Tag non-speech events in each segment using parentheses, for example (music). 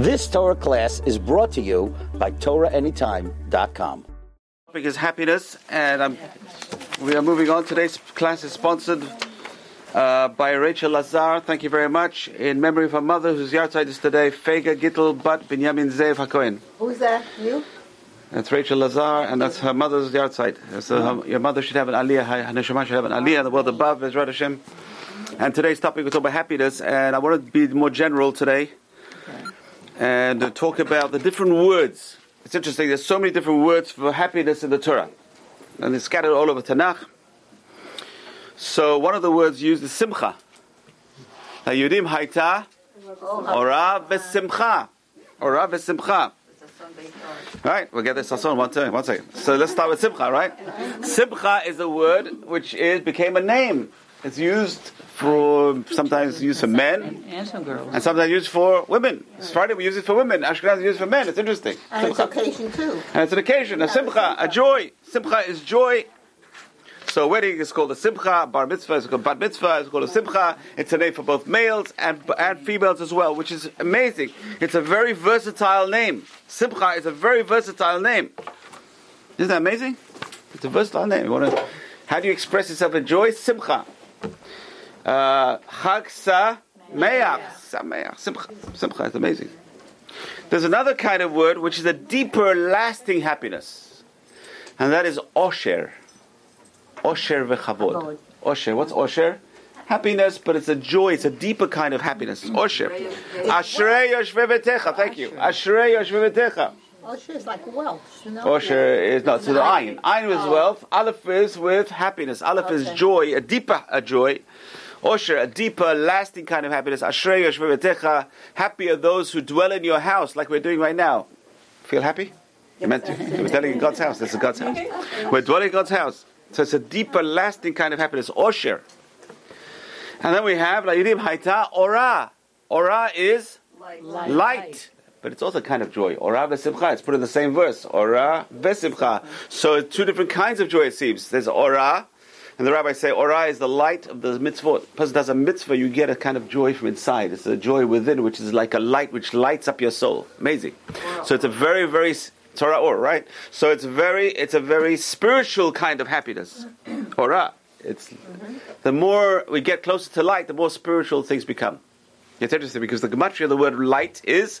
This Torah class is brought to you by TorahAnytime.com. topic is happiness, and um, we are moving on. Today's class is sponsored uh, by Rachel Lazar. Thank you very much. In memory of her mother, whose yahrzeit is today, Fega Gittel Bat Binyamin Zev HaKohen. Who's that? You? That's Rachel Lazar, and that's her mother's yahrzeit. So her, your mother should have an aliyah, her neshama should have an aliyah in the world above, Ezrat Hashem. And today's topic is about happiness, and I want to be more general today and talk about the different words. It's interesting, there's so many different words for happiness in the Torah, and they're scattered all over Tanakh. So one of the words used is simcha. Yudim haita ora v'simcha. Ora v'simcha. Right, we'll get this on one second, one second. So let's start with simcha, right? Simcha is a word which is became a name. It's used for sometimes used for men And some girls. and sometimes used for women. Friday we use it for women. Ashkenaz use it for men. It's interesting. And it's Simcha. occasion too. And it's an occasion, a simcha, a joy. Simcha is joy. So wedding is called a simcha, bar mitzvah is called bat mitzvah, is called a simcha. It's a name for both males and, and females as well, which is amazing. It's a very versatile name. Simcha is a very versatile name. Isn't that amazing? It's a versatile name. You want to, how do you express yourself in joy? Simcha. Uh, Chag sa meach. Sameach. Simcha. Simcha is amazing. There's another kind of word which is a deeper, lasting happiness, and that is osher. Osher v'chavod. Osher. What's osher? Happiness, but it's a joy. It's a deeper kind of happiness. Osher. Ashrei yoshvevetecha. Thank you. Ashrei yoshvevetecha. Oh, is like wealth, you know? Oh, Osher is not. So the ayin. Ayin is Oh. wealth. Aleph is with happiness. Aleph is joy, a deeper a joy. Oh, Osher, a deeper, lasting kind of happiness. Ashrei yoshvevetecha. Happy are those who dwell in your house, like we're doing right now. Feel happy? You meant to. We're dwelling in God's house. This is God's house. (laughs) We're dwelling in God's house. So it's a deeper, lasting kind of happiness. Oh, Osher. And then we have La'idim Haita Ora. Ora is light. But it's also a kind of joy. Ora vesimcha. It's put in the same verse. Ora vesimcha. So two different kinds of joy, it seems. There's ora, and the rabbis say ora is the light of the mitzvot. person does a mitzvah, you get a kind of joy from inside. It's a joy within, which is like a light which lights up your soul. Amazing. So it's a very, very Torah or right. So it's very, it's a very spiritual kind of happiness. (coughs) Ora. It's the more we get closer to light, the more spiritual things become. It's interesting because the gematria of the word light is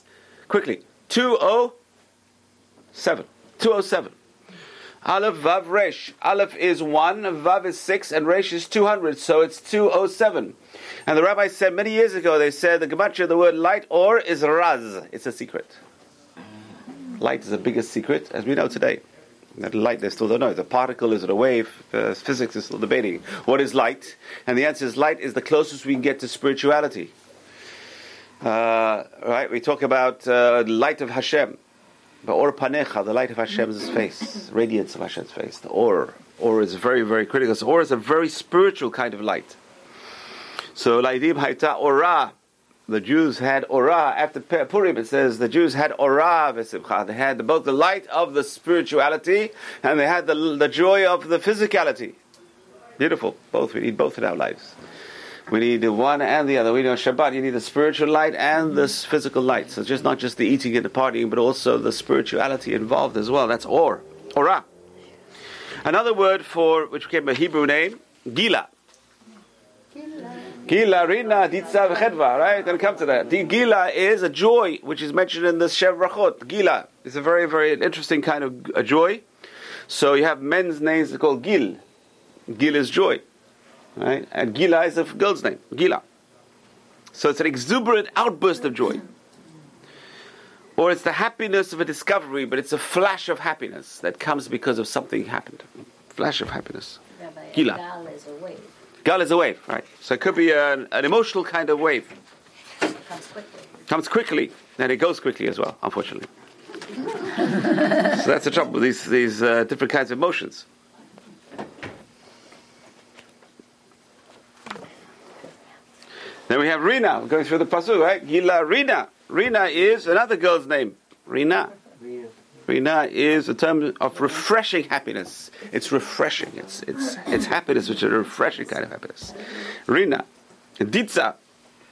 quickly 207. 207. Aleph Vav Resh. Aleph is 1, Vav is 6, and Resh is 200, so it's 207. And the rabbi said many years ago, they said the gematria of the word light or is Raz. It's a secret. Light is the biggest secret, as we know today. That light, they still don't know. Is a particle? Is it a wave? Uh, physics is still debating. What is light? And the answer is light is the closest we can get to spirituality. Uh, right? We talk about uh, light of Hashem. But or panecha, the light of Hashem's face, radiance of Hashem's face. The or, or is very, very critical. So or is a very spiritual kind of light. So laidim haita ora. The Jews had ora after Purim. It says the Jews had ora v'simcha. They had both the light of the spirituality and they had the, the joy of the physicality. Beautiful. Both. We need both in our lives. We need the one and the other. We know Shabbat, you need the spiritual light and the physical light. So it's just not just the eating and the partying, but also the spirituality involved as well. That's or. Ora. Another word for, which became a Hebrew name, Gila. Gila, Rina, Ditza, V'chedva, right? Gonna come to that. The Gila is a joy, which is mentioned in the Sheva Brachot. Gila is a very, very interesting kind of a joy. So you have men's names called Gil. Gil is joy. Right? And Gila is a girl's name. Gila. So it's an exuberant outburst of joy. Or it's the happiness of a discovery, but it's a flash of happiness that comes because of something happened. Flash of happiness. Gila. Gal is a wave. Gal is a wave, right? So it could be an, an emotional kind of wave. Comes quickly. Comes quickly, and it goes quickly as well, unfortunately. (laughs) so that's the trouble with these, these uh, different kinds of emotions. Then we have Rina, going through the pasuk, right? Gila Rina. Rina is another girl's name. Rina. Rina is a term of refreshing happiness. It's refreshing. It's it's it's happiness, which is a refreshing kind of happiness. Rina. Ditza.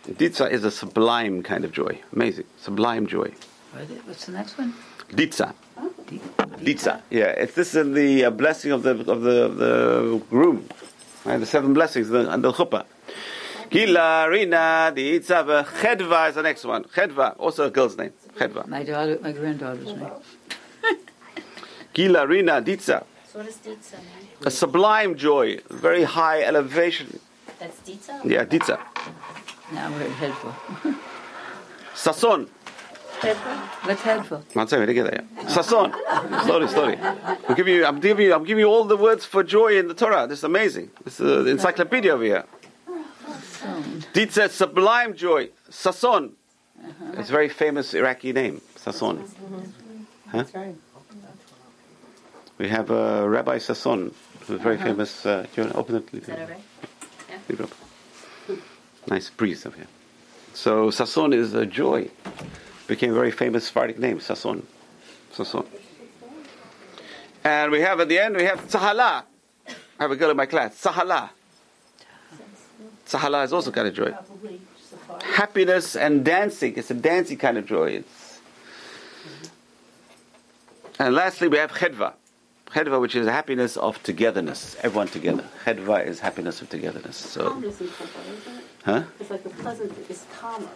Ditza is a sublime kind of joy. Amazing. Sublime joy. What is the next one? Ditza. Di- Ditza. Yeah, it's this is the uh, blessing of the of the of the groom. Right? The seven blessings the, and the chuppah. Gila, Rina, Ditza, Chedva is the next one. Chedva, also a girl's name. Chedva. My daughter, my granddaughter's name. (laughs) Gila, Rina, Ditza. So what is Ditza, man? A sublime joy, very high elevation. That's Ditza? Yeah, Ditza. Now we're at Headful. Sason. What's Headful? One second, get there. Sason. Slowly, slowly. I'm giving you, I'm giving you, I'm giving you all the words for joy in the Torah. This is amazing. This is the encyclopedia over here. Ditza, sublime joy. Sason. It's a very famous Iraqi name. Sason. Huh? We have uh, Rabbi Sason, who's very famous. Uh, do you want to open it? Is that all right? Leave it up. Nice breeze over here. So Sason is a joy. Became a very famous Sephardic name, Sason. Sason. And we have at the end, we have Tzahala. I have a girl in my class. Tzahala. Tzahala is also kind of joy. Happiness and dancing. It's a dancing kind of joy. It's... And lastly, we have Chedva. Chedva, which is happiness of togetherness. Everyone together. Chedva is happiness of togetherness. So, Calmness in Chedva, isn't it? huh? It's like a pleasant, it's calmer.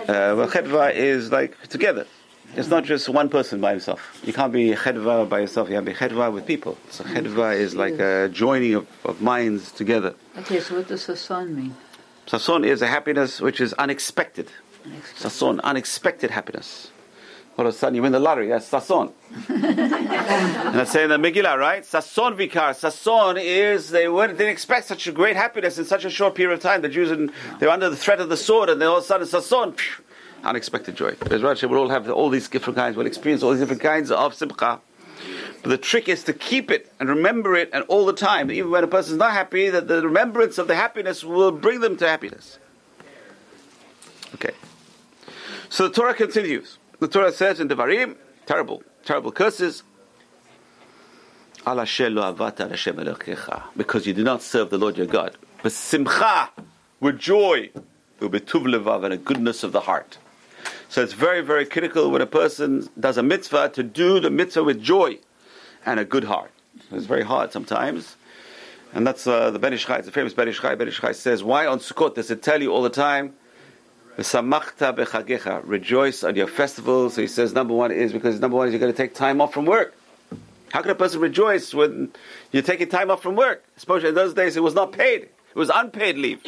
Uh, well, chedva is like together. It's not just one person by himself. You can't be chedva by yourself. You have to be chedva with people. So mm. chedva is like a joining of, of minds together. Okay, so what does Sason mean? Sason is a happiness which is unexpected. unexpected. Sason, unexpected happiness. All of a sudden you win the lottery. That's Sason. and I say in the Megillah, right? Sason Vikar. Sason is they weren't, didn't expect such a great happiness in such a short period of time. The Jews and they were under the threat of the sword, and then all of a sudden Sason, phew, unexpected joy. Because Rashi will all have all these different kinds. Will experience all these different kinds of simcha. But the trick is to keep it and remember it, and all the time, even when a person is not happy, that the remembrance of the happiness will bring them to happiness. Okay. So the Torah continues. The Torah says in Devarim, terrible, terrible curses. Because you did not serve the Lord your God. But simcha, with joy, and a goodness of the heart. So it's very, very critical when a person does a mitzvah to do the mitzvah with joy and a good heart. It's very hard sometimes. And that's uh, the Ben Ish Chai, it's a famous Ben Ish Chai. Ben Ish Chai says, why on Sukkot does it tell you all the time, rejoice on your festivals. So he says, number one is because number one is you're going to take time off from work. How can a person rejoice when you're taking time off from work? Especially in those days, it was not paid. It was unpaid leave.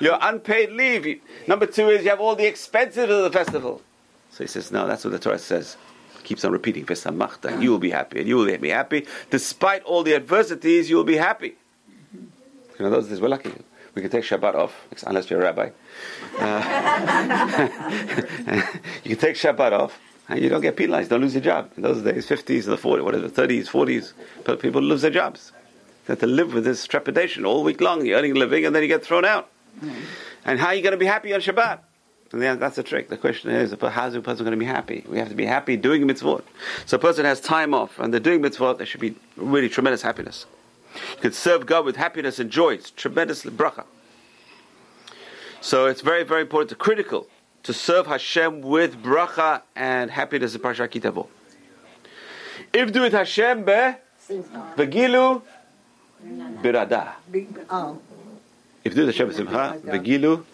Your unpaid leave. Number two is you have all the expenses of the festival. So he says, no, that's what the Torah says. Keeps on repeating, V'samachta, you will be happy, and you will be happy. Despite all the adversities, you will be happy. You know, those days, we're lucky. We can take Shabbat off, unless you're a rabbi. Uh, (laughs) you can take Shabbat off, and you don't get penalized. Don't lose your job. In those days, 50s, the 40s, whatever, 30s, 40s, but people lose their jobs. They have to live with this trepidation all week long. You're earning a living, and then you get thrown out. And how are you going to be happy on Shabbat? And that's the trick. The question is, how's a person going to be happy? We have to be happy doing mitzvot. So a person has time off, and they're doing mitzvot, there should be really tremendous happiness. You can serve God with happiness and joy. It's tremendous bracha. So it's very, very important, to critical, to serve Hashem with bracha and happiness in Parshat Ki Tavo. If do it Hashem be vegilu birada. Oh, If do it Hashem simcha vegilu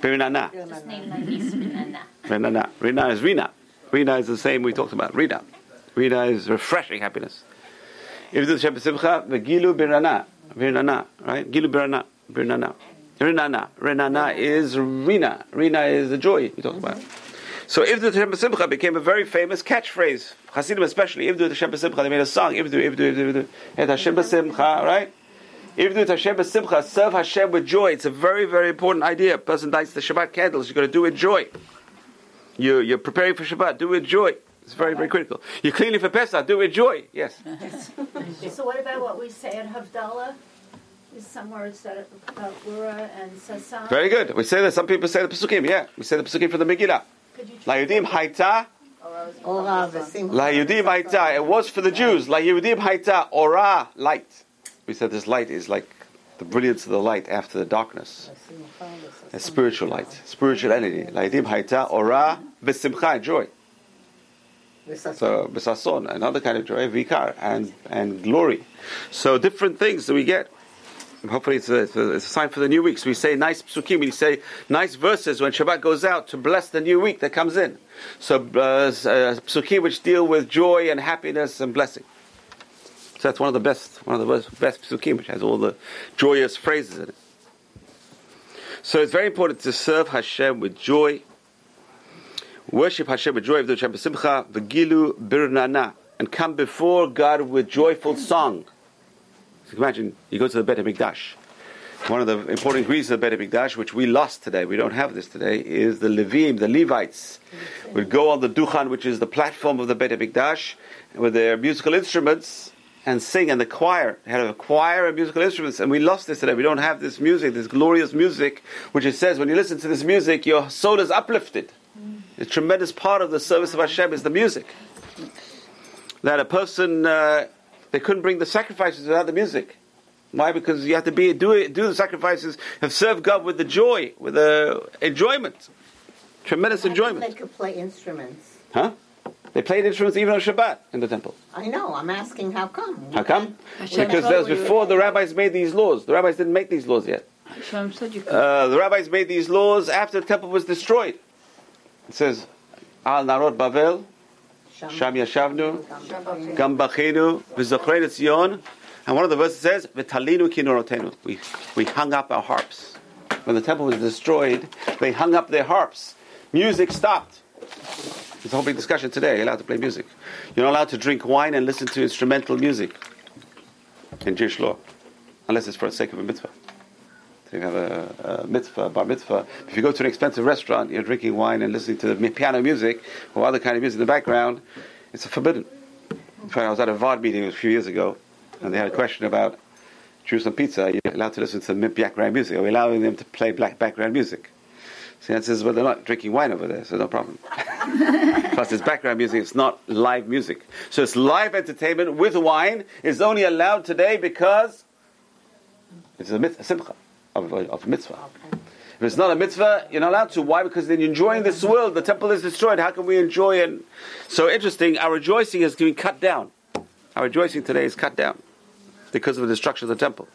birinana. just name like this, Nana. Rina. Rina is Rina. Rina is the same we talked about. Rina. Rina is refreshing happiness. If do Hashem simcha vegilu birana. Birana, right? Gilu birana. Birana. Rinana. Rinana is Rina. Rina is the joy we talk about. So Ivdu Hashem Simcha became a very famous catchphrase. Hasidim especially, Ivdu Hashem Simcha, they made a song, Ivdu, Ivdu, Ivdu, Ivdu, Et Hashem Simcha, right? Ivdu Hashem Simcha, serve Hashem with joy. It's a very, very important idea. A person lights the Shabbat candles, you're going to do it with joy. You, you're preparing for Shabbat, do it with joy. It's very, very critical. You're cleaning for Pesach, do it with joy. Yes. (laughs) So what about what we say at Havdalah? Is somewhere it's said about Ura and Sasan? Very good. We say that some people say the Pesukim, yeah. We say the Pesukim from the Megillah. Could you try La Yudim Haita, Ora v'simcha. La Yudim Haita. It was for the Jews. La Yudim Haita, Ora, light. We said this light is like the brilliance of the light after the darkness. A spiritual light, spiritual energy. Laidim haita ora v'simcha, joy. So b'sason, another kind of joy, vikar, and and glory. So different things that we get. Hopefully, it's a, it's a, sign for the new week. So we say nice psukim, we say nice verses when Shabbat goes out to bless the new week that comes in. So uh, uh, psukim which deal with joy and happiness and blessing. So that's one of the best, one of the best, best psukim, which has all the joyous phrases in it. So it's very important to serve Hashem with joy, worship Hashem with joy, Hashem b'simcha, v'gilu birnana, and come before God with joyful song. So imagine you go to the Beit HaMikdash. One of the important ingredients of the Beit HaMikdash, which we lost today, we don't have this today, is the Levim, the Levites, would go on the Duchan, which is the platform of the Beit HaMikdash, with their musical instruments and sing, and the choir had a choir and musical instruments, and we lost this today. We don't have this music, this glorious music, which it says when you listen to this music, your soul is uplifted. A tremendous part of the service of Hashem is the music. That a person, uh, they couldn't bring the sacrifices without the music. Why? Because you have to be do it, do the sacrifices, have served God with the joy, with the enjoyment, tremendous enjoyment. They could play instruments. Huh? They played instruments even on Shabbat in the temple. I know. I'm asking how come. How come? Hashem Because told that was before the rabbis made these laws. The rabbis didn't make these laws yet. Hashem said you could. Uh, the rabbis made these laws after the temple was destroyed. It says, Al Narot Bavel, Sham Yashavnu, Gam Bachenu, V'Zochrein Zion. And one of the verses says, V'Talinu Kinurotenu. We, we hung up our harps. When the temple was destroyed, they hung up their harps. Music stopped. There's a whole big discussion today. You're allowed to play music. You're not allowed to drink wine and listen to instrumental music in Jewish law, unless it's for the sake of a mitzvah. So you have a, a mitzvah, bar mitzvah. If you go to an expensive restaurant, you're drinking wine and listening to the piano music or other kind of music in the background, it's forbidden. In fact, I was at a Vaad meeting a few years ago, and they had a question about Jerusalem pizza. You're allowed to listen to background music. Are we allowing them to play black background music? The answer well, they're not drinking wine over there, so no problem. (laughs) Plus, it's background music, it's not live music. So it's live entertainment with wine is only allowed today because it's a, mit- a simcha of, of a mitzvah. If it's not a mitzvah, you're not allowed to. Why? Because then you're enjoying this world. The temple is destroyed. How can we enjoy it? So interesting, our rejoicing is being cut down. Our rejoicing today is cut down because of the destruction of the temple.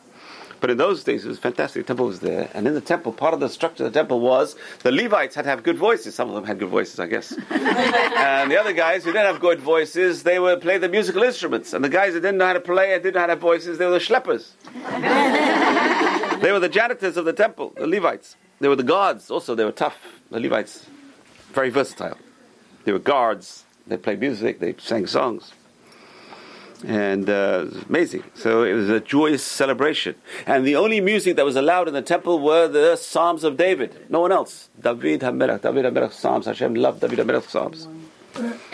But in those days, it was fantastic. The temple was there. And in the temple, part of the structure of the temple was the Levites had to have good voices. Some of them had good voices, I guess. (laughs) and the other guys who didn't have good voices, they would play the musical instruments. And the guys that didn't know how to play and didn't know how to have voices, they were the schleppers. (laughs) they were the janitors of the temple, the Levites. They were the guards. Also, they were tough. The Levites, very versatile. They were guards. They played music. They sang songs. And uh, amazing. So it was a joyous celebration. And the only music that was allowed in the temple were the Psalms of David. No one else. David HaMelech, David HaMelech Psalms. Hashem loved David HaMelech Psalms.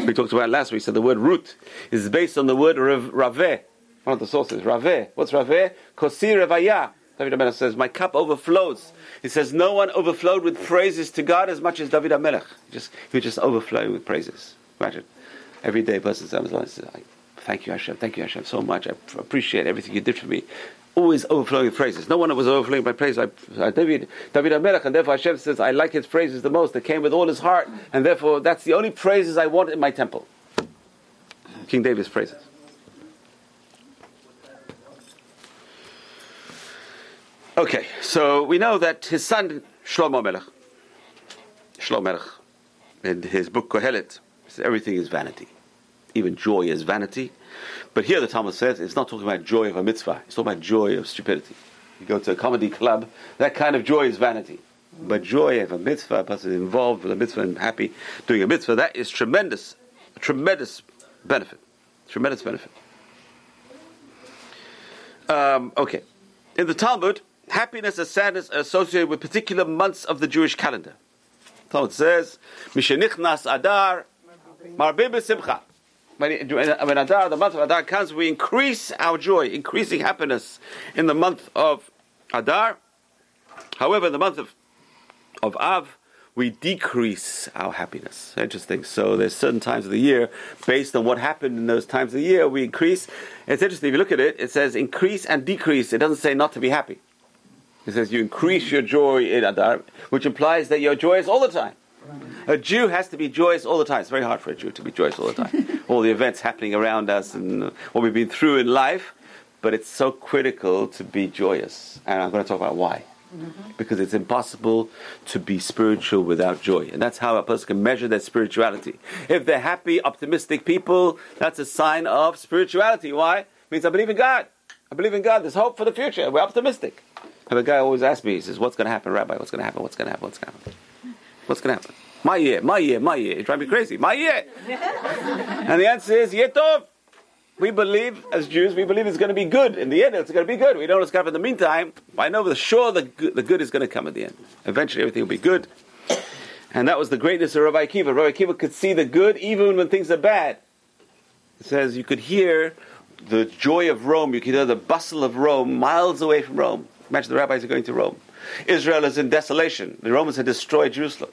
We talked about last week. So the word root is based on the word rav- raveh. One of the sources. Raveh. What's raveh? Kosi revaya. David HaMelech says, My cup overflows. He says, No one overflowed with praises to God as much as David HaMelech. Just, he just overflowing with praises. Imagine. Every day person I Thank you, Hashem. Thank you, Hashem, so much. I appreciate everything you did for me. Always overflowing with praises. No one was overflowing by praise uh, David, David HaMelech, and therefore Hashem says, I like his praises the most. They came with all his heart, and therefore that's the only praises I want in my temple. King David's praises. Okay, so we know that his son Shlomo Melech, Shlomo Melech, in his book Kohelet, everything is vanity. Even joy is vanity. But here the Talmud says it's not talking about joy of a mitzvah, it's talking about joy of stupidity. You go to a comedy club, that kind of joy is vanity. But joy of a mitzvah, a person involved with a mitzvah and happy doing a mitzvah, that is tremendous, tremendous benefit. Tremendous benefit. Um, okay. In the Talmud, happiness and sadness are associated with particular months of the Jewish calendar. Talmud says, Mishenichnas Adar, Marbim B'Simcha. When, when Adar, the month of Adar comes, we increase our joy, increasing happiness in the month of Adar. However, in the month of, of Av, we decrease our happiness. Interesting. So there's certain times of the year, based on what happened in those times of the year, we increase. It's interesting. If you look at it, it says increase and decrease. It doesn't say not to be happy. It says you increase your joy in Adar, which implies that your joy is all the time. A Jew has to be joyous all the time. It's very hard for a Jew to be joyous all the time. (laughs) all the events happening around us and what we've been through in life, but it's so critical to be joyous. And I'm going to talk about why. Mm-hmm. Because it's impossible to be spiritual without joy. And that's how a person can measure their spirituality. If they're happy, optimistic people, that's a sign of spirituality. Why? It means I believe in God. I believe in God. There's hope for the future. We're optimistic. And the guy always asks me, he says, What's going to happen, Rabbi? What's going to happen? What's going to happen? What's going to happen? What's going to happen? My year, my year, my year. You're driving me crazy. My year. (laughs) and the answer is, Yetov. We believe, as Jews, we believe it's going to be good. In the end, it's going to be good. We don't know what's going to happen in the meantime. I know for sure the good, the good is going to come at the end. Eventually, everything will be good. And that was the greatness of Rabbi Akiva. Rabbi Akiva could see the good even when things are bad. It says you could hear the joy of Rome, you could hear the bustle of Rome miles away from Rome. Imagine the rabbis are going to Rome. Israel is in desolation. The Romans had destroyed Jerusalem.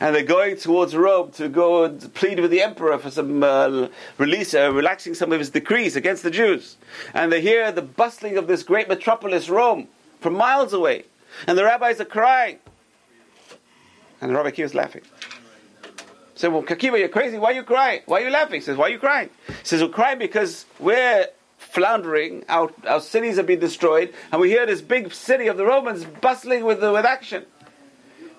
And they're going towards Rome to go and plead with the emperor for some uh, release, uh, relaxing some of his decrees against the Jews. And they hear the bustling of this great metropolis, Rome, from miles away. And the rabbis are crying. And the Rabbi Akiva is laughing. So, well, Kakiva, you're crazy. Why are you crying? Why are you laughing? He says, why are you crying? He says, we're crying because we're floundering. Our, our cities have been destroyed. And we hear this big city of the Romans bustling with, with action.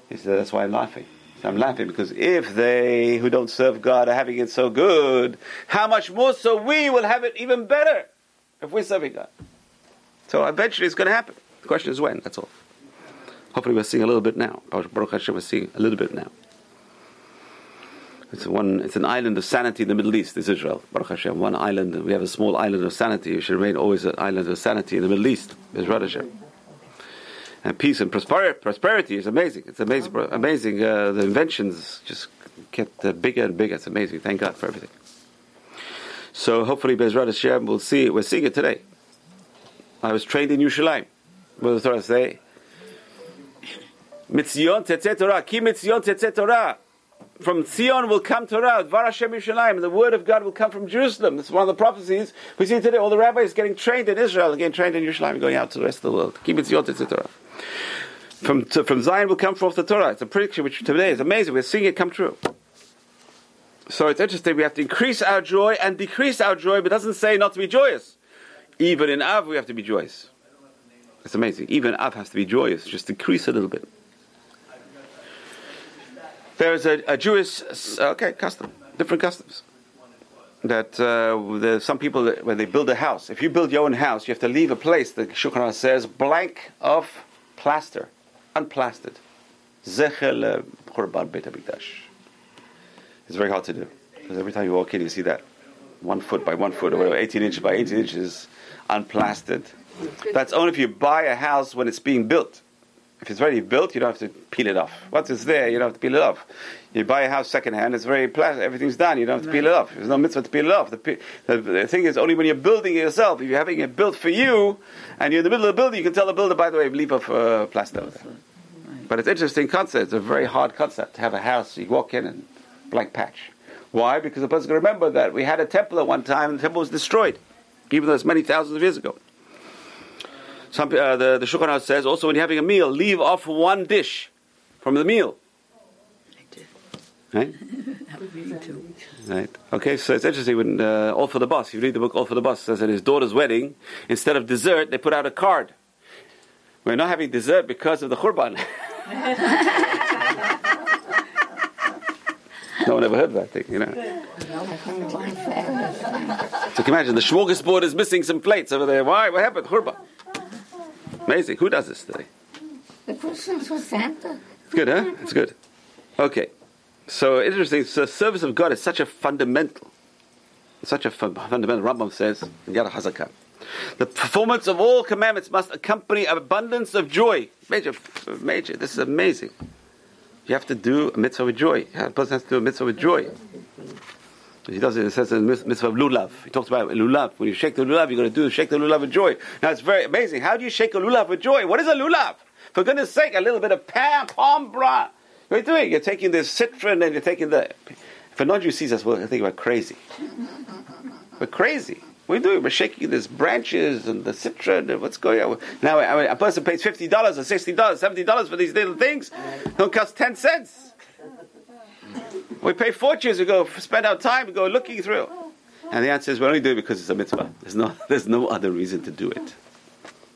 He said, that's why I'm laughing. I'm laughing because if they who don't serve God are having it so good, how much more so we will have it even better if we're serving God. So eventually it's going to happen. The question is when, that's all. Hopefully we're seeing a little bit now. Baruch Hashem, we're seeing a little bit now. It's one. It's an island of sanity in the Middle East. Is Israel, Baruch Hashem. One island. We have a small island of sanity. We should remain always an island of sanity in the Middle East. Israel Hashem. And peace and prosperity, prosperity is amazing. It's amazing. Amazing. Uh, the inventions just get uh, bigger and bigger. It's amazing. Thank God for everything. So hopefully, Bezrat Hashem, we'll see. It. We're seeing it today. I was trained in Yerushalayim. What does the Torah say? Mitzion tetzet Torah. Ki mitzion tetzet Torah. From Zion will come Torah. Dvar Hashem Yerushalayim. The word of God will come from Jerusalem. It's one of the prophecies we see today. All the rabbis getting trained in Israel, getting trained in Yerushalayim, going out to the rest of the world. Ki mitzion tetzet Torah. From, to, from Zion will come forth the Torah. It's a prediction which today is amazing. We're seeing it come true. So it's interesting. We have to increase our joy and decrease our joy, but it doesn't say not to be joyous. Even in Av, we have to be joyous. It's amazing. Even Av has to be joyous. Just decrease a little bit. There is a, a Jewish, okay, custom, different customs. That uh, some people when they build a house, if you build your own house, you have to leave a place. The Aruch says blank of plaster, unplastered. Zechel uh, Churban Beit Hamikdash. It's very hard to do because every time you walk in, you see that one foot by one foot or whatever, 18 inches by 18 inches, unplastered. That's only if you buy a house when it's being built. If it's already built, you don't have to peel it off. Once it's there, you don't have to peel it off. You buy a house secondhand, it's very plastic, everything's done, you don't have to peel it off. There's no mitzvah to peel it off. The, the, the thing is, only when you're building it yourself, if you're having it built for you, and you're in the middle of the building, you can tell the builder, by the way, leave off uh, plaster over there. But it's an interesting concept. It's a very hard concept to have a house, you walk in and blank patch. Why? Because the person can remember that we had a temple at one time, and the temple was destroyed, even though it's many thousands of years ago. Some, uh, the, the Shulchan says also when you're having a meal, leave off one dish from the meal. Right? (laughs) That would be me too. Right. Okay, so it's interesting when uh, All for the Boss, you read the book All for the Boss, says at his daughter's wedding, instead of dessert, they put out a card. We're not having dessert because of the Khurban. (laughs) no one ever heard that thing, you know. (laughs) So can you imagine the smorgasbord is missing some plates over there. Why? What happened? Khurban. Amazing. Who does this today? The Christmas for Santa. It's good, huh? It's good. Okay. So interesting. So service of God is such a fundamental, such a fun, fundamental. Rambam says in Yad Hazakah, the performance of all commandments must accompany abundance of joy. Major, major. This is amazing. You have to do a mitzvah with joy. A person has to do a mitzvah with joy. He does it. It says in mitzvah of lulav. He talks about lulav. When you shake the lulav, you're going to do shake the lulav with joy. Now it's very amazing. How do you shake a lulav with joy? What is a lulav? For goodness sake, a little bit of palm, palm bra. What are you doing? You're taking the citron and you're taking the. If a non-Jew sees us, we'll think we're crazy. We're crazy. What are we doing? We're shaking these branches and the citron and what's going on. Now, a person pays $50 or $60, $70 for these little things. Don't cost 10 cents. We pay fortunes we go spend our time we go looking through. And the answer is we only do it because it's a mitzvah. There's no, (laughs) there's no other reason to do it.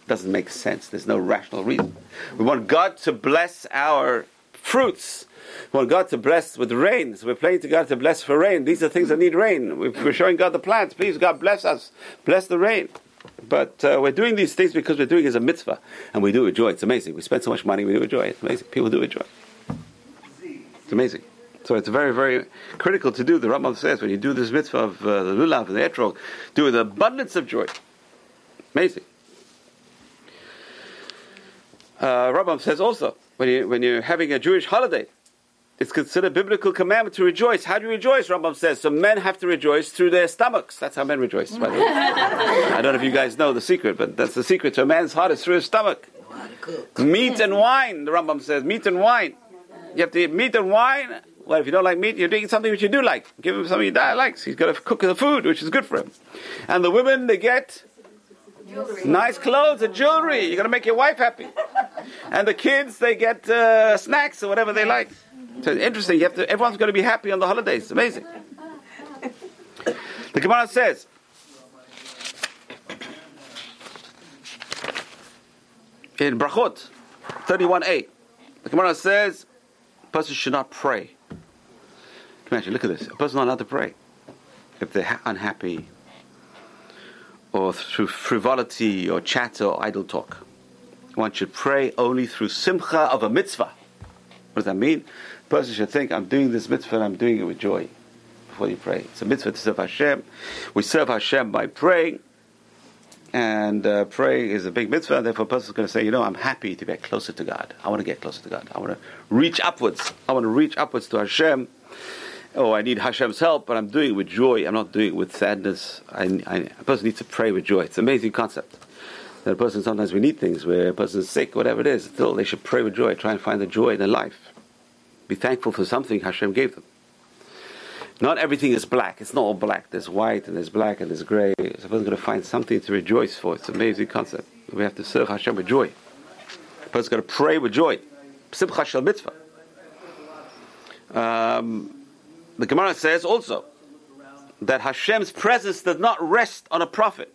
Doesn't make sense. There's no rational reason. We want God to bless our fruits. We want God to bless with rain. So we're praying to God to bless for rain. These are things that need rain. We're showing God the plants. Please, God, bless us. Bless the rain. But uh, we're doing these things because we're doing it as a mitzvah. And we do enjoy it. It's amazing. We spend so much money, we do enjoy it. It's amazing. People do enjoy it. It's amazing. So it's very, very critical to do. The Rambam says when you do this mitzvah of uh, the lulav and the etrog, do it with abundance of joy. Amazing. Uh, Rambam says also when you when you're having a Jewish holiday, it's considered biblical commandment to rejoice. How do you rejoice? Rambam says so. Men have to rejoice through their stomachs. That's how men rejoice. By the way, (laughs) I don't know if you guys know the secret, but that's the secret to a man's heart is through his stomach. Meat and wine. The Rambam says meat and wine. You have to eat meat and wine. Well, if you don't like meat, you're doing something which you do like. Give him something he likes. He's got to cook the food, which is good for him. And the women, they get nice clothes and jewelry. You're going to make your wife happy. And the kids, they get uh, snacks or whatever they like. So it's interesting. You have to, everyone's going to be happy on the holidays. It's amazing. The Gemara says, in Brachot 31a, the Gemara says, a person should not pray. Imagine, look at this. A person not allowed to pray if they're ha- unhappy or through frivolity or chatter or idle talk. One should pray only through simcha of a mitzvah. What does that mean? A person should think, I'm doing this mitzvah and I'm doing it with joy before you pray. It's a mitzvah to serve Hashem. We serve Hashem by praying. And uh, praying is a big mitzvah, therefore a person is going to say, you know, I'm happy to get closer to God. I want to get closer to God. I want to reach upwards. I want to reach upwards to Hashem. Oh, I need Hashem's help, but I'm doing it with joy. I'm not doing it with sadness. I, I, a person needs to pray with joy. It's an amazing concept. That a person, sometimes we need things where a person is sick, whatever it is, still they should pray with joy. Try and find the joy in their life. Be thankful for something Hashem gave them. Not everything is black. It's not all black. There's white and there's black and there's gray. So a person's going to find something to rejoice for. It's an amazing concept. We have to serve Hashem with joy. A person's going to pray with joy. Simcha shel mitzvah. Um, the Gemara says also that Hashem's presence does not rest on a prophet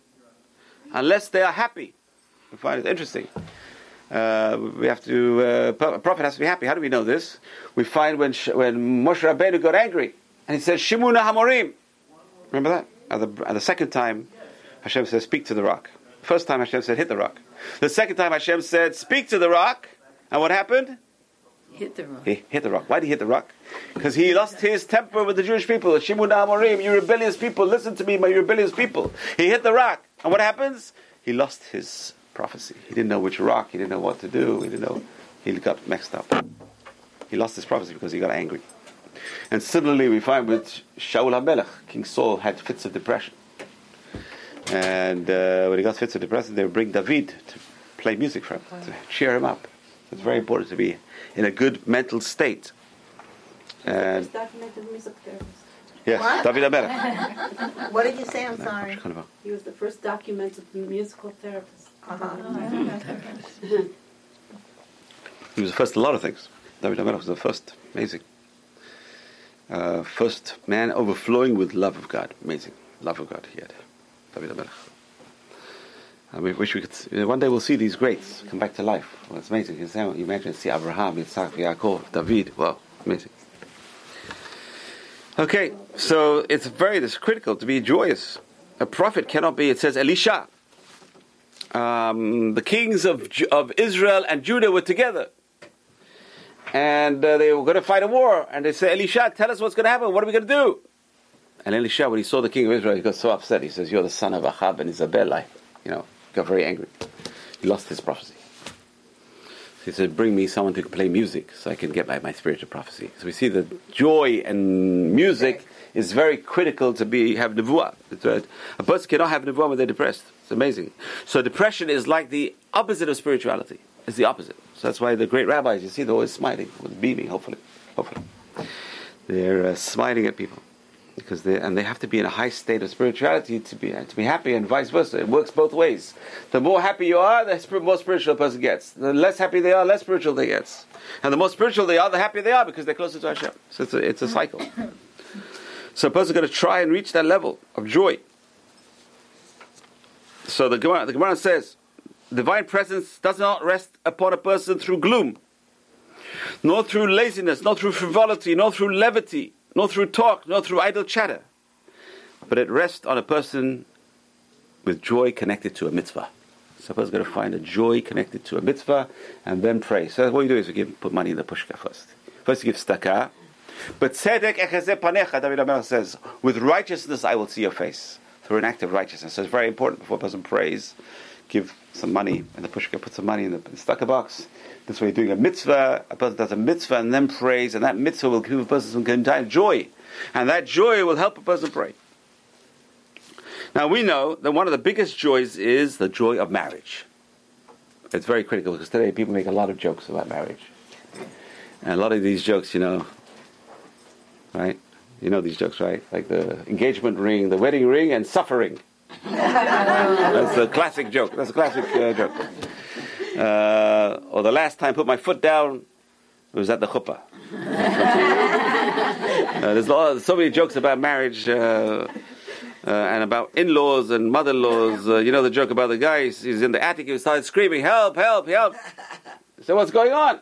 unless they are happy. We find it interesting. Uh, we have to. Uh, a prophet has to be happy. How do we know this? We find when when Moshe Rabbeinu got angry and he said Shimuna Hamorim. Remember that? At the, at the second time, Hashem says, "Speak to the rock." First time Hashem said, "Hit the rock." The second time Hashem said, "Speak to the rock," and what happened? Hit the rock. He hit the rock. Why did he hit the rock? Because he lost his temper with the Jewish people. Shimun Amorim, you rebellious people, listen to me, my rebellious people. He hit the rock. And what happens? He lost his prophecy. He didn't know which rock, he didn't know what to do, he didn't know. He got mixed up. He lost his prophecy because he got angry. And similarly, we find with Shaul HaMelech, King Saul had fits of depression. And uh, when he got fits of depression, they would bring David to play music for him, to cheer him up. It's very important to be in a good mental state. And documented music therapist. yes, What? David HaMelech. (laughs) What did you say? I'm sorry. He was the first documented musical therapist. Uh-huh. He was the first in a lot of things. David HaMelech was the first. Amazing. Uh, first man overflowing with love of God. Amazing. Love of God he had. David HaMelech. I wish we could. You know, one day we'll see these greats come back to life. Well, it's amazing. You, imagine see Abraham, Yitzhak, Yaakov, David. Wow, amazing. Okay, so it's very it's critical to be joyous. A prophet cannot be. It says Elisha. Um, the kings of of Israel and Judah were together, and uh, they were going to fight a war. And they said, Elisha, tell us what's going to happen. What are we going to do? And Elisha, when he saw the king of Israel, he got so upset. He says, "You're the son of Ahab and Isabella." You know, got very angry. He lost his prophecy. So He said, Bring me someone to play music so I can get my, my spiritual prophecy. So we see that joy and music is very critical to be have nevuah. Uh, A person cannot have nevuah when they're depressed. It's amazing. So depression is like the opposite of spirituality. It's the opposite. So that's why the great rabbis, you see, they're always smiling, beaming, hopefully. Hopefully. They're uh, smiling at people. Because they and they have to be in a high state of spirituality to be to be happy, and vice versa. It works both ways. The more happy you are, the more spiritual a person gets. The less happy they are, less spiritual they get. And the more spiritual they are, the happier they are because they're closer to Hashem. So it's a, it's a cycle. (coughs) So a person's going to try and reach that level of joy. So the Gemara, the Gemara says, divine presence does not rest upon a person through gloom, nor through laziness, nor through frivolity, nor through levity, nor through talk, nor through idle chatter, but it rests on a person with joy connected to a mitzvah. So a person's going to find a joy connected to a mitzvah and then pray. So what you do is you give, put money in the pushka first. First you give tzedakah. But tzedek echazeh panecha, David HaMelech says, with righteousness I will see your face. Through an act of righteousness. So it's very important before a person prays, give some money and the pushka, put some money in the, in tzedakah box. This way you're doing a mitzvah, a person does a mitzvah and then prays, and that mitzvah will give a person some of joy. And that joy will help a person pray. Now we know that one of the biggest joys is the joy of marriage. It's very critical because today people make a lot of jokes about marriage. And a lot of these jokes, you know, right? You know these jokes, right? Like the engagement ring, the wedding ring, and suffering. That's a classic joke. That's a classic uh, joke. Uh, or the last time I put my foot down, it was at the chuppah. uh, there's lot, so many jokes about marriage. Uh, uh, and about in-laws and mother-in-laws. Uh, you know the joke about the guy. He's, he's in the attic. He started screaming, "Help! Help! Help!" He said, "What's going on?"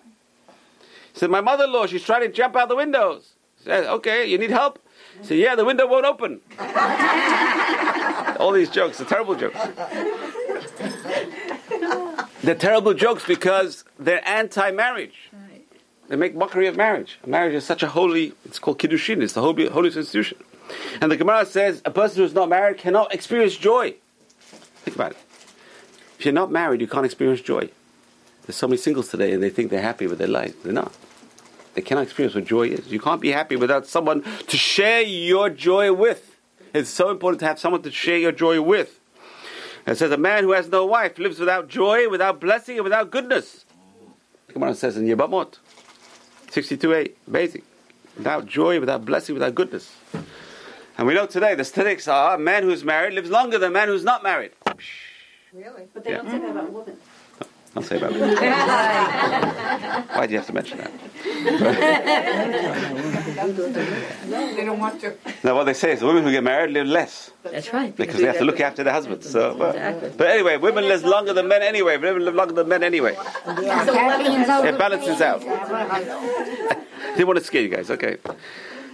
He said, "My mother-in-law. She's trying to jump out the windows." He said, "Okay, you need help." He said, "Yeah, the window won't open." All these jokes the terrible jokes. They're terrible jokes because they're anti-marriage. They make mockery of marriage. Marriage is such a holy. It's called kiddushin. It's the holy, holiest institution. And the Gemara says a person who's not married cannot experience joy. Think about it. If you're not married, you can't experience joy. There's so many singles today, and they think they're happy with their life. They're not. They cannot experience what joy is. You can't be happy without someone to share your joy with. It's so important to have someone to share your joy with. It says a man who has no wife lives without joy, without blessing, and without goodness. The Gemara says in Yebamot, 62.8, amazing. Without joy, without blessing, without goodness. And we know today the statistics are a man who's married lives longer than a man who's not married. Really? But they Yeah. don't say that about women. I'll say about (laughs) it. Why do you have to mention that? They don't want to. Now, what they say is the women who get married live less That's right. because they have to look after their husbands. So, but, but anyway, women live longer than men anyway. Women live longer than men anyway. It balances out. (laughs) Didn't want to scare you guys, okay?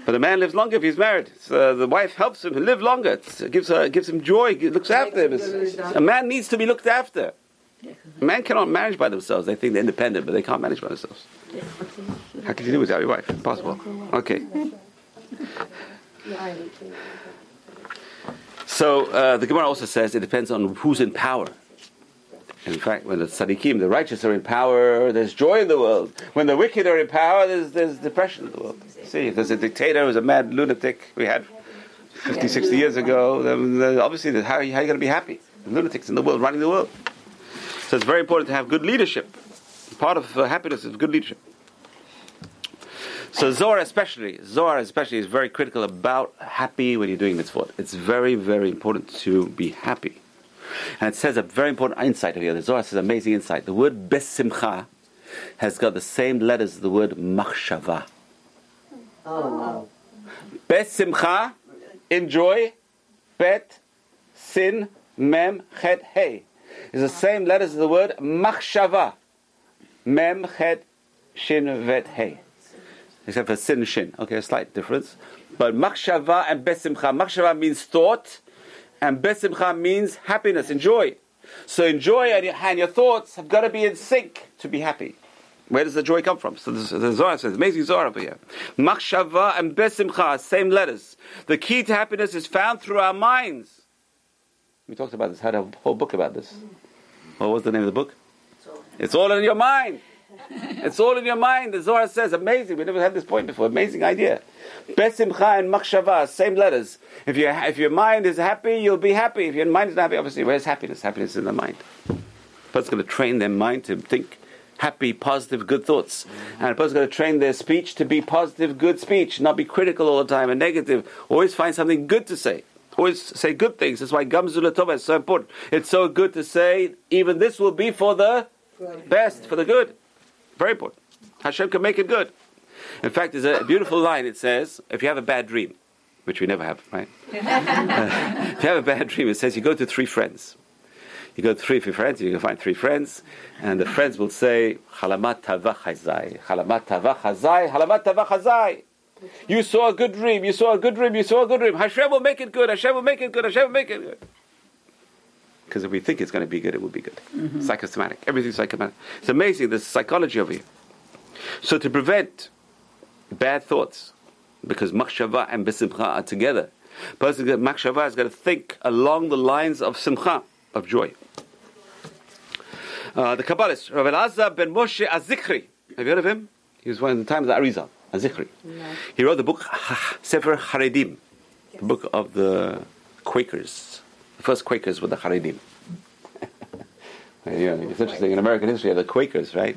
But a man lives longer if he's married. So the wife helps him live longer. It gives her, gives him joy, looks after him. A man needs to be looked after. A man cannot manage by themselves. They think they're independent, but they can't manage by themselves. How can you do without your wife? Impossible. Okay. So uh, the Gemara also says it depends on who's in power. In fact, when the tzaddikim, the righteous, are in power, there's joy in the world. When the wicked are in power, there's, there's depression in the world. See, if there's a dictator who's a mad lunatic we had 50, 60 years ago, then, then obviously how, how are you going to be happy? Lunatics in the world running the world. So it's very important to have good leadership. Part of uh, happiness is good leadership. So Zohar especially, Zohar especially is very critical about happy when you're doing mitzvot. It's very, very important to be happy. And it says a very important insight here. The Zohar says amazing insight. The word besimcha has got the same letters as the word machshava. Oh, wow. Besimcha, enjoy, bet, sin, mem, chet, hey. Is the same letters as the word machshava. Mem, chet, shin, vet, hey. Except for sin, shin. Okay, a slight difference. But machshava and besimcha. Machshava means thought, and besimcha means happiness, enjoy. So enjoy and your, and your thoughts have got to be in sync to be happy. Where does the joy come from? So the, the Zohar says, amazing Zohar over here. Machshava and besimcha, same letters. The key to happiness is found through our minds. We talked about this, had a whole book about this. What was the name of the book? It's all in your mind. It's all in your mind. The Zohar says, amazing. We never had this point before. Amazing idea. Besimcha and machshava, same letters. If, you if your mind is happy, you'll be happy. If your mind is not happy, obviously, where's happiness? Happiness is in the mind. But it's going to train their mind to think happy, positive, good thoughts. Mm-hmm. And a person's got to train their speech to be positive, good speech, not be critical all the time and negative. Always find something good to say. Always say good things. That's why Gamzula Tova is so important. It's so good to say, even this will be for the best, for the good. Very important. Hashem can make it good. In fact, there's a beautiful line. It says, if you have a bad dream, which we never have, right? (laughs) if you have a bad dream, it says you go to three friends. You go to three, friends, you can find three friends, and the friends will say, Halamat tavach hazai, Halamat tavach hazai, Halamat tavach hazai. You saw a good dream, you saw a good dream, you saw a good dream. Hashem will make it good, Hashem will make it good, Hashem will make it good. Because if we think it's going to be good, it will be good. Psychosomatic. Everything's psychosomatic. It's amazing, there's psychology over here. So to prevent bad thoughts, because machshava and besimcha are together, person that machshava has got to think along the lines of simcha, of joy. Uh, the Kabbalist, Rav Elazar ben Moshe Azikri. Have you heard of him? He was one of the times of Azikri. He wrote the book Sefer Haredim, the book of the Quakers. The first Quakers were the Haredim. (laughs) know, it's interesting. In American history, the Quakers, right?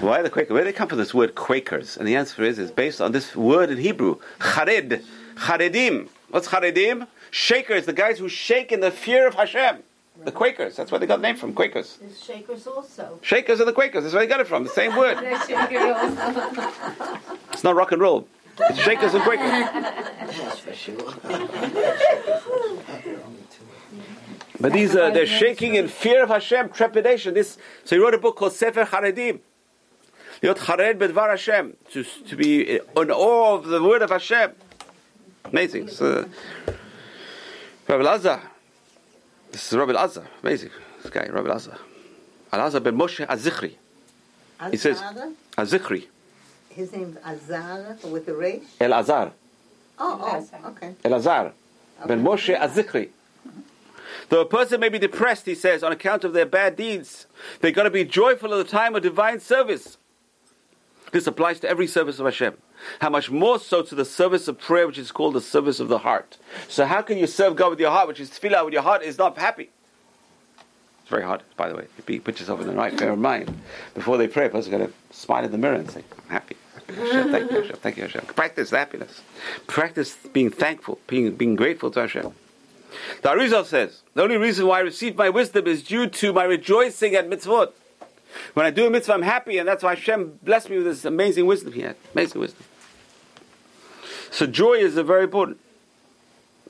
Why the Quakers? Where do they come from this word Quakers? And the answer is, it's based on this word in Hebrew, Chared, Charedim. What's Charedim? Shakers, the guys who shake in the fear of Hashem. The Quakers. That's where they got the name from, Quakers. There's shakers also. Shakers are the Quakers. That's where they got it from. The same word. It's not rock and roll. It's Shakers and Quakers. But these are they're shaking in fear of Hashem, trepidation. This so he wrote a book called Sefer Haredim. Yot Hared Bedvar Hashem to to be in awe of the word of Hashem. Amazing. So, Rabbi Lazar. This is Rabbi Lazar. Amazing. This guy, Rabbi Lazar. Lazar ben Moshe Azichri. He says- Azar? Azichri. His name's Azar with the resh? El Azar. Oh, oh, okay. Elazar, ben Moshe Azikri. Though a person may be depressed, he says, on account of their bad deeds, they've got to be joyful at the time of divine service. This applies to every service of Hashem. How much more so to the service of prayer, which is called the service of the heart. So, how can you serve God with your heart, which is tefillah, with your heart is not happy? It's very hard, by the way. If You put yourself in the right frame of mind. Before they pray, a person's got to smile in the mirror and say, I'm happy. Hashem, thank you, Hashem. Thank you, Hashem. Practice happiness. Practice being thankful, being, being grateful to Hashem. The Arizal says, the only reason why I received my wisdom is due to my rejoicing at mitzvot. When I do a mitzvah, I'm happy, and that's why Hashem blessed me with this amazing wisdom he had. Amazing wisdom. So joy is a very important.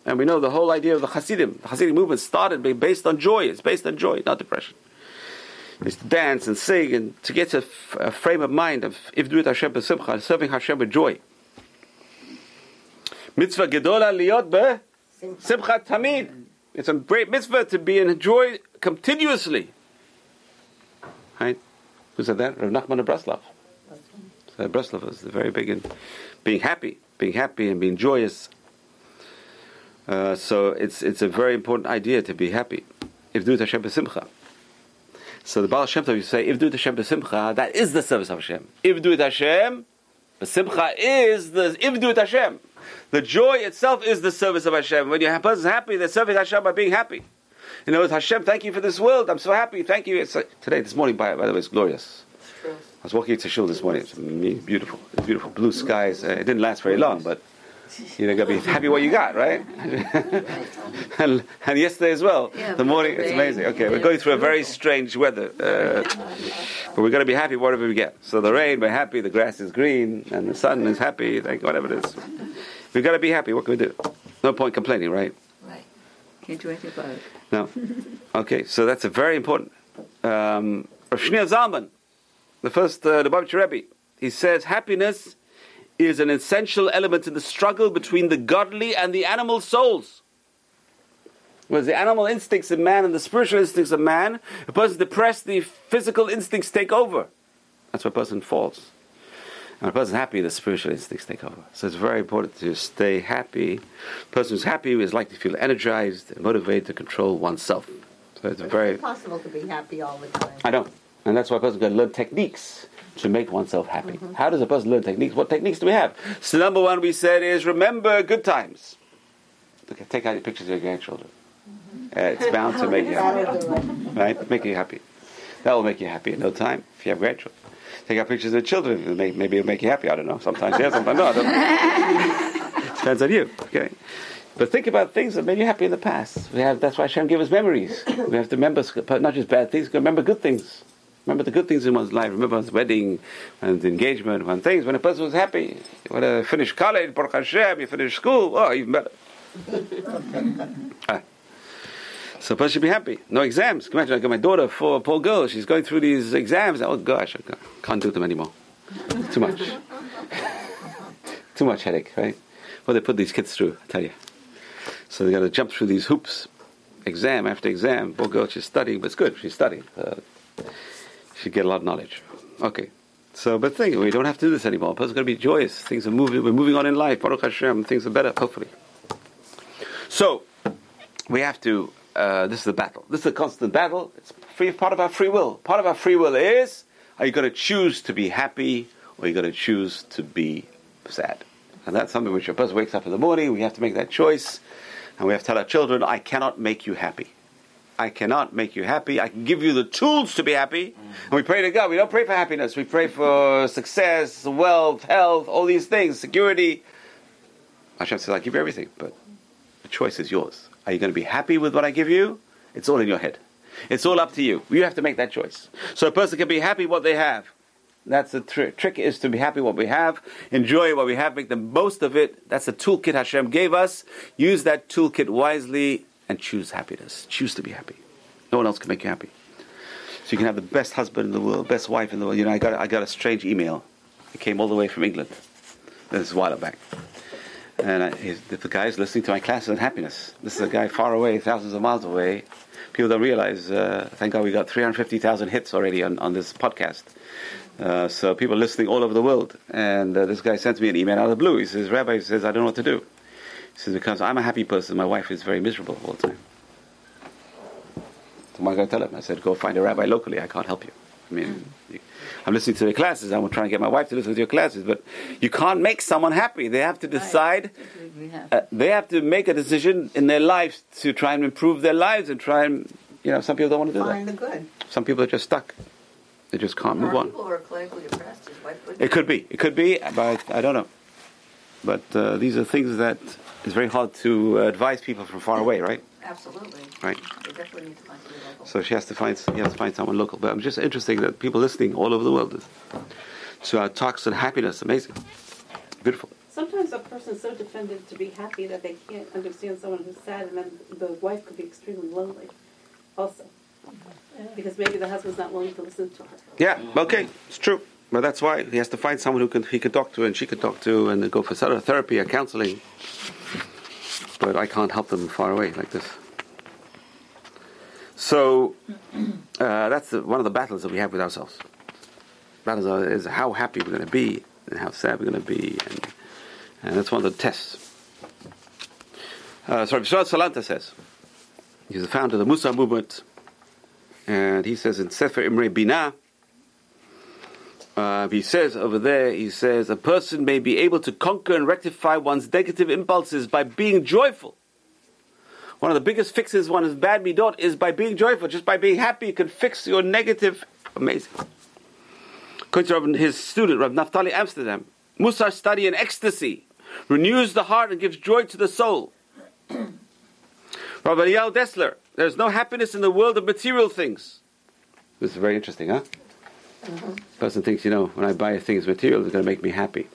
And we know the whole idea of the Hasidim. The Hasidic movement started based on joy. It's based on joy, not depression. It's to dance and sing and to get to a, f- a frame of mind of if do it Hashem b'simcha, serving Hashem with joy. Mitzvah gedola liot be simcha tamid. It's a great mitzvah to be in joy continuously. Right? Who said that? Rav Nachman of Breslov. So Breslov is very big in being happy, being happy and being joyous. Uh, so it's it's a very important idea to be happy. If do Hashem b'simcha. So the Baal Shem Tov, you say, if do Hashem b'simcha, that is the service of Hashem. If do Hashem, b'simcha is the, if do Hashem. The joy itself is the service of Hashem. When your person is happy, they're serving Hashem by being happy. You know, with Hashem, thank you for this world. I'm so happy. Thank you. It's like, today, this morning, by, by the way, it's glorious. I was walking to Shul this morning. It's beautiful. It's beautiful. Blue skies. Uh, it didn't last very long, but you know, gotta be happy what you got, right? (laughs) and, and yesterday as well. Yeah, the morning, it's amazing. Okay, we're going through a very strange weather, uh, but we're gonna be happy whatever we get. So the rain, we're happy. The grass is green, and the sun is happy. Like whatever it is, we've got to be happy. What can we do? No point complaining, right? Right. Can't do anything about it. No. (laughs) Okay, so that's a very important. Um, Rav Zalman, the first uh, Lubavitcher Rebbe, he says happiness is an essential element in the struggle between the godly and the animal souls. Whereas the animal instincts of man and the spiritual instincts of man, a person depressed, the physical instincts take over. That's where a person falls. And a person happy, the spiritual instincts take over. So it's very important to stay happy. A person who's happy is likely to feel energized and motivated to control oneself. So it's It's very. impossible to be happy all the time. I know. And that's why a person to learn techniques to make oneself happy. How does a person learn techniques? What techniques do we have? So number one we said is remember good times. Okay, take out your pictures of your grandchildren. Uh, it's bound to make you happy. That'll do it. Right? Make you happy. That will make you happy in no time if you have grandchildren. Take out pictures of children. Maybe it'll make you happy. I don't know. Sometimes yes, sometimes no. I don't know. (laughs) Depends on you. Okay. But think about things that made you happy in the past. We have, that's why Hashem gave us memories. We have to remember not just bad things, remember good things. Remember the good things in one's life. Remember one's wedding, one's engagement, one things. When a person was happy, when I finished college, Baruch Hashem, you finished school, oh, even better. (laughs) ah. So a person should be happy. No exams. Imagine I got my daughter, four, poor girl, she's going through these exams. Oh gosh, I can't do them anymore. Too much. (laughs) Too much headache, right? What they put these kids through, I tell you. So they got to jump through these hoops, exam after exam. Poor girl, she's studying, but it's good. She's studying. Uh, she get a lot of knowledge. Okay. So, but think, we don't have to do this anymore. A person's going to be joyous. Things are moving. We're moving on in life. Baruch Hashem. Things are better, hopefully. So, we have to uh, this is a battle. This is a constant battle. It's free, part of our free will. Part of our free will is are you going to choose to be happy or are you going to choose to be sad? And that's something which a person wakes up in the morning, we have to make that choice. And we have to tell our children, I cannot make you happy. I cannot make you happy. I can give you the tools to be happy. And we pray to God. We don't pray for happiness. We pray for success, wealth, health, all these things, security. Hashem says, I give you everything, but the choice is yours. Are you going to be happy with what I give you? It's all in your head. It's all up to you. You have to make that choice. So a person can be happy what they have. That's the tr- trick is to be happy what we have, enjoy what we have, make the most of it. That's the toolkit Hashem gave us. Use that toolkit wisely and choose happiness. Choose to be happy. No one else can make you happy. So you can have the best husband in the world, best wife in the world. You know, I got I got a strange email. It came all the way from England. This is a while back. And I, the guy is listening to my classes on happiness. This is a guy far away, thousands of miles away. People don't realize, uh, thank God we got 350,000 hits already on, on this podcast. Uh, so people listening all over the world. And uh, this guy sends me an email out of the blue. He says, Rabbi, he says, I don't know what to do. He says, because I'm a happy person, my wife is very miserable all the time. So going to tell him. I said, go find a rabbi locally. I can't help you. I mean, you, I'm listening to the classes. I'm trying to get my wife to listen to your classes, but you can't make someone happy. They have to decide. Uh, they have to make a decision in their lives to try and improve their lives and try and, you know, some people don't want to do Find that. the good. Some people are just stuck. They just can't move on. People who are clinically depressed, his wife would It could be. It could be, but I don't know. But uh, these are things that it's very hard to uh, advise people from far away, right? Absolutely. Right. They definitely need to find somebody local. So she has to find he has to find someone local. But I'm just interested that people listening all over the world. So our talks on happiness, amazing, beautiful. Sometimes a person's so dependent to be happy that they can't understand someone who's sad, and then the wife could be extremely lonely, also, because maybe the husband's not willing to listen to her. Yeah, okay, it's true. But that's why he has to find someone who can he can talk to and she can talk to and go for therapy or counseling. But I can't help them far away like this. So uh, that's the, one of the battles that we have with ourselves. Battles are, is how happy we're going to be and how sad we're going to be, and, and that's one of the tests. Uh, sorry, Yisrael Salanter says he's the founder of the Musar movement, and he says in Sefer Imre Binah. Uh, he says over there, he says, a person may be able to conquer and rectify one's negative impulses by being joyful. One of the biggest fixes one is bad midot is by being joyful. Just by being happy, you can fix your negative. Amazing. According to his student, Rav Naftali Amsterdam, Musar study in ecstasy renews the heart and gives joy to the soul. (clears throat) Rav Eliyahu Dessler, there's no happiness in the world of material things. This is very interesting, huh? Mm-hmm. person thinks, you know, when I buy a thing, it's material, it's going to make me happy.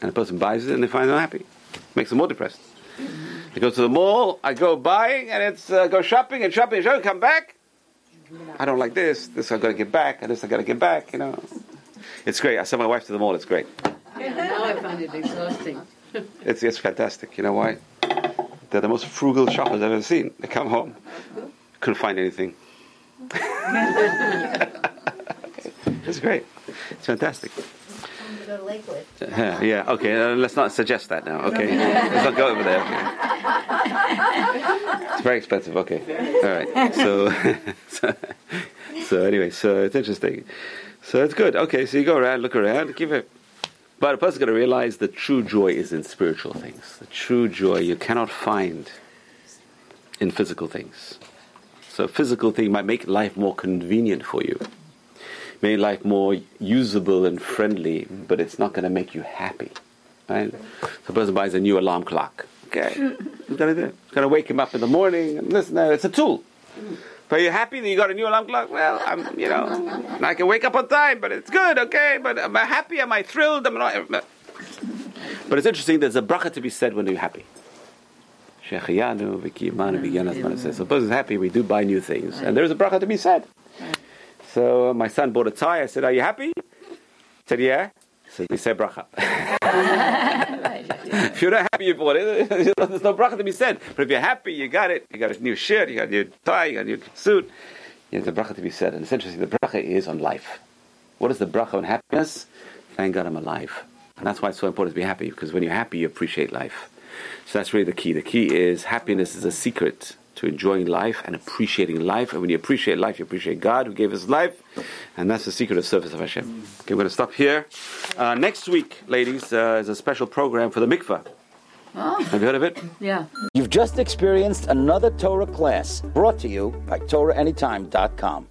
And the person buys it and they find them happy. Makes them more depressed. Mm-hmm. I go to the mall, I go buying, and it's uh, go shopping and shopping and shopping, come back. I don't like this. This I've got to get back, and this I've got to get back, you know. It's great. I send my wife to the mall, it's great. now I find it exhausting. (laughs) It's, it's fantastic. You know why? They're the most frugal shoppers I've ever seen. They come home, couldn't find anything. (laughs) It's great. It's fantastic. To Go to Lakewood. Yeah, yeah, okay, uh, let's not suggest that now, okay? let's not go over there. Okay. It's very expensive, okay. All right, so, (laughs) so, so anyway, so it's interesting. So it's good. Okay, so you go around, look around, give it. But a person's going to realize the true joy is in spiritual things. The true joy you cannot find in physical things. So a physical thing might make life more convenient for you. Make life more usable and friendly, but it's not going to make you happy. Right? So person buys a new alarm clock. Okay, he's going to do. It's going to wake him up in the morning and this and that. It's a tool. But are you happy that you got a new alarm clock? Well, I'm, you know, I can wake up on time, but it's good, okay? But am I happy? Am I thrilled? Am I not? But it's interesting, there's a bracha to be said when you're happy. Shechiyanu, Vikiyamanu, Vikyanasmanu says. So, person is happy, we do buy new things. And there's a bracha to be said. So, uh, my son bought a tie. I said, Are you happy? He said, Yeah. So we say bracha. (laughs) if you're not happy you bought it, (laughs) there's no bracha to be said. But if you're happy, you got it. You got a new shirt, you got a new tie, you got a new suit. There's a bracha to be said. And it's interesting, the bracha is on life. What is the bracha on happiness? Thank God I'm alive. And that's why it's so important to be happy, because when you're happy, you appreciate life. So that's really the key. The key is happiness is a secret to enjoying life and appreciating life. And when you appreciate life, you appreciate God who gave us life. And that's the secret of service of Hashem. Okay, we're going to stop here. Uh, next week, ladies, uh, is a special program for the mikvah. Have you heard of it? Yeah. You've just experienced another Torah class brought to you by TorahAnytime.com.